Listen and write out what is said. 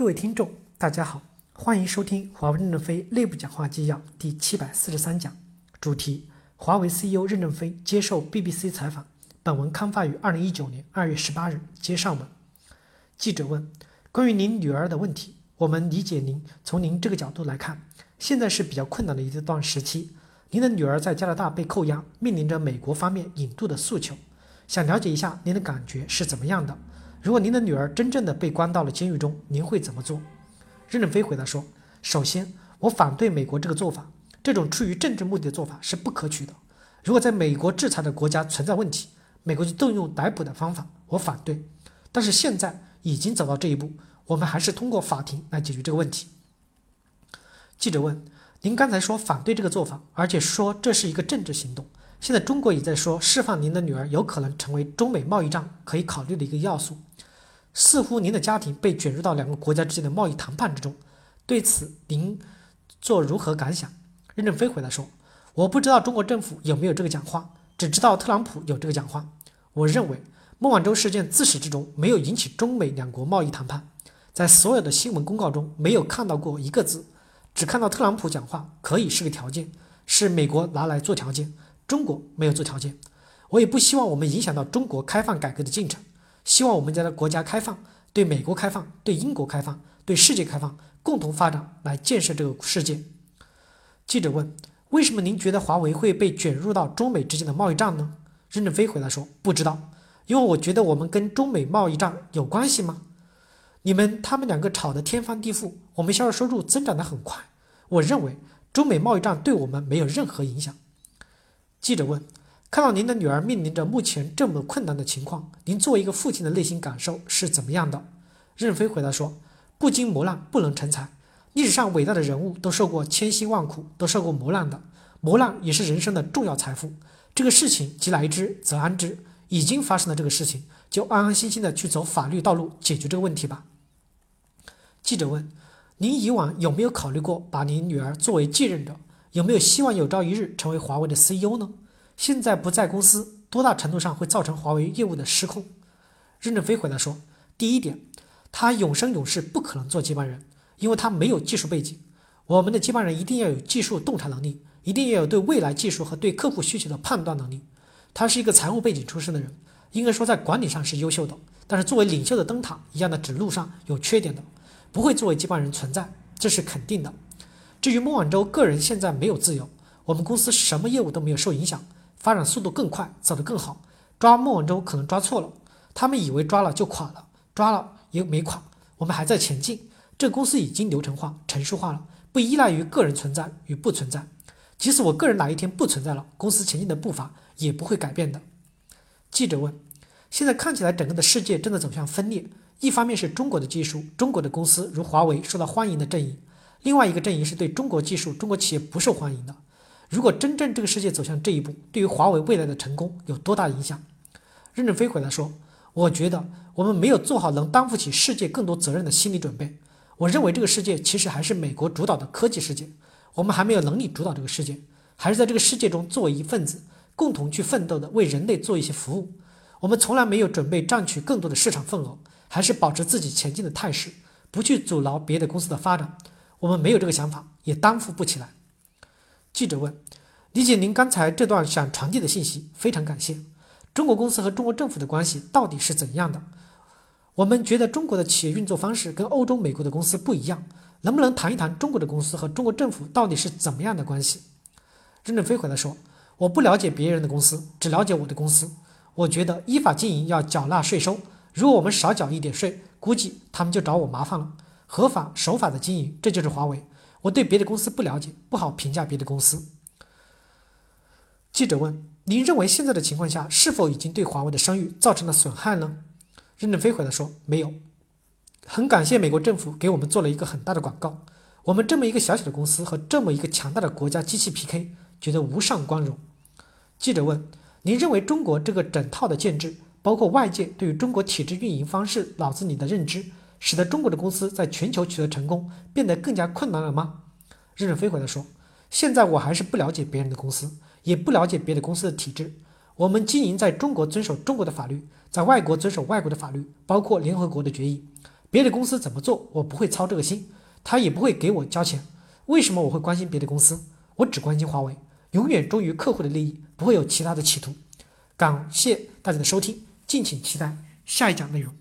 各位听众，大家好，欢迎收听华为任正非内部讲话纪要第七百四十三讲，主题：华为 CEO 任正非接受 BBC 采访。本文刊发于二零一九年二月十八日。接上文，记者问：关于您女儿的问题，我们理解您从您这个角度来看，现在是比较困难的一段时期。您的女儿在加拿大被扣押，面临着美国方面引渡的诉求，想了解一下您的感觉是怎么样的？如果您的女儿真正的被关到了监狱中，您会怎么做？任正非回答说：“首先，我反对美国这个做法，这种出于政治目的的做法是不可取的。如果在美国制裁的国家存在问题，美国就动用逮捕的方法，我反对。但是现在已经走到这一步，我们还是通过法庭来解决这个问题。”记者问：“您刚才说反对这个做法，而且说这是一个政治行动。”现在中国也在说释放您的女儿有可能成为中美贸易战可以考虑的一个要素，似乎您的家庭被卷入到两个国家之间的贸易谈判之中，对此您做如何感想？任正非回答说：“我不知道中国政府有没有这个讲话，只知道特朗普有这个讲话。我认为孟晚舟事件自始至终没有引起中美两国贸易谈判，在所有的新闻公告中没有看到过一个字，只看到特朗普讲话可以是个条件，是美国拿来做条件。”中国没有做条件，我也不希望我们影响到中国开放改革的进程。希望我们家的国家开放，对美国开放，对英国开放，对世界开放，共同发展来建设这个世界。记者问：为什么您觉得华为会被卷入到中美之间的贸易战呢？任正非回答说：不知道，因为我觉得我们跟中美贸易战有关系吗？你们他们两个吵得天翻地覆，我们销售收入增长得很快。我认为中美贸易战对我们没有任何影响。记者问：“看到您的女儿面临着目前这么困难的情况，您作为一个父亲的内心感受是怎么样的？”任飞回答说：“不经磨难不能成才。历史上伟大的人物都受过千辛万苦，都受过磨难的。磨难也是人生的重要财富。这个事情既来之则安之，已经发生了这个事情，就安安心心的去走法律道路解决这个问题吧。”记者问：“您以往有没有考虑过把您女儿作为继任者？”有没有希望有朝一日成为华为的 CEO 呢？现在不在公司，多大程度上会造成华为业务的失控？任正非回答说：第一点，他永生永世不可能做接班人，因为他没有技术背景。我们的接班人一定要有技术洞察能力，一定要有对未来技术和对客户需求的判断能力。他是一个财务背景出身的人，应该说在管理上是优秀的，但是作为领袖的灯塔一样的指路上有缺点的，不会作为接班人存在，这是肯定的。至于孟晚舟个人现在没有自由，我们公司什么业务都没有受影响，发展速度更快，走得更好。抓孟晚舟可能抓错了，他们以为抓了就垮了，抓了也没垮，我们还在前进。这公司已经流程化、程序化了，不依赖于个人存在与不存在。即使我个人哪一天不存在了，公司前进的步伐也不会改变的。记者问：现在看起来整个的世界正在走向分裂，一方面是中国的技术、中国的公司如华为受到欢迎的阵营。另外一个阵营是对中国技术、中国企业不受欢迎的。如果真正这个世界走向这一步，对于华为未来的成功有多大影响？任正非回答说：“我觉得我们没有做好能担负起世界更多责任的心理准备。我认为这个世界其实还是美国主导的科技世界，我们还没有能力主导这个世界，还是在这个世界中作为一份子，共同去奋斗的，为人类做一些服务。我们从来没有准备占取更多的市场份额，还是保持自己前进的态势，不去阻挠别的公司的发展。”我们没有这个想法，也担负不起来。记者问：“理解您刚才这段想传递的信息，非常感谢。中国公司和中国政府的关系到底是怎样的？我们觉得中国的企业运作方式跟欧洲、美国的公司不一样，能不能谈一谈中国的公司和中国政府到底是怎么样的关系？”任正非回答说：“我不了解别人的公司，只了解我的公司。我觉得依法经营要缴纳税收，如果我们少缴一点税，估计他们就找我麻烦了。”合法守法的经营，这就是华为。我对别的公司不了解，不好评价别的公司。记者问：“您认为现在的情况下，是否已经对华为的声誉造成了损害呢？”任正非回答说：“没有。很感谢美国政府给我们做了一个很大的广告。我们这么一个小小的公司和这么一个强大的国家机器 PK，觉得无上光荣。”记者问：“您认为中国这个整套的建制，包括外界对于中国体制运营方式脑子里的认知？”使得中国的公司在全球取得成功变得更加困难了吗？任正非回答说：“现在我还是不了解别人的公司，也不了解别的公司的体制。我们经营在中国遵守中国的法律，在外国遵守外国的法律，包括联合国的决议。别的公司怎么做，我不会操这个心，他也不会给我交钱。为什么我会关心别的公司？我只关心华为，永远忠于客户的利益，不会有其他的企图。感谢大家的收听，敬请期待下一讲内容。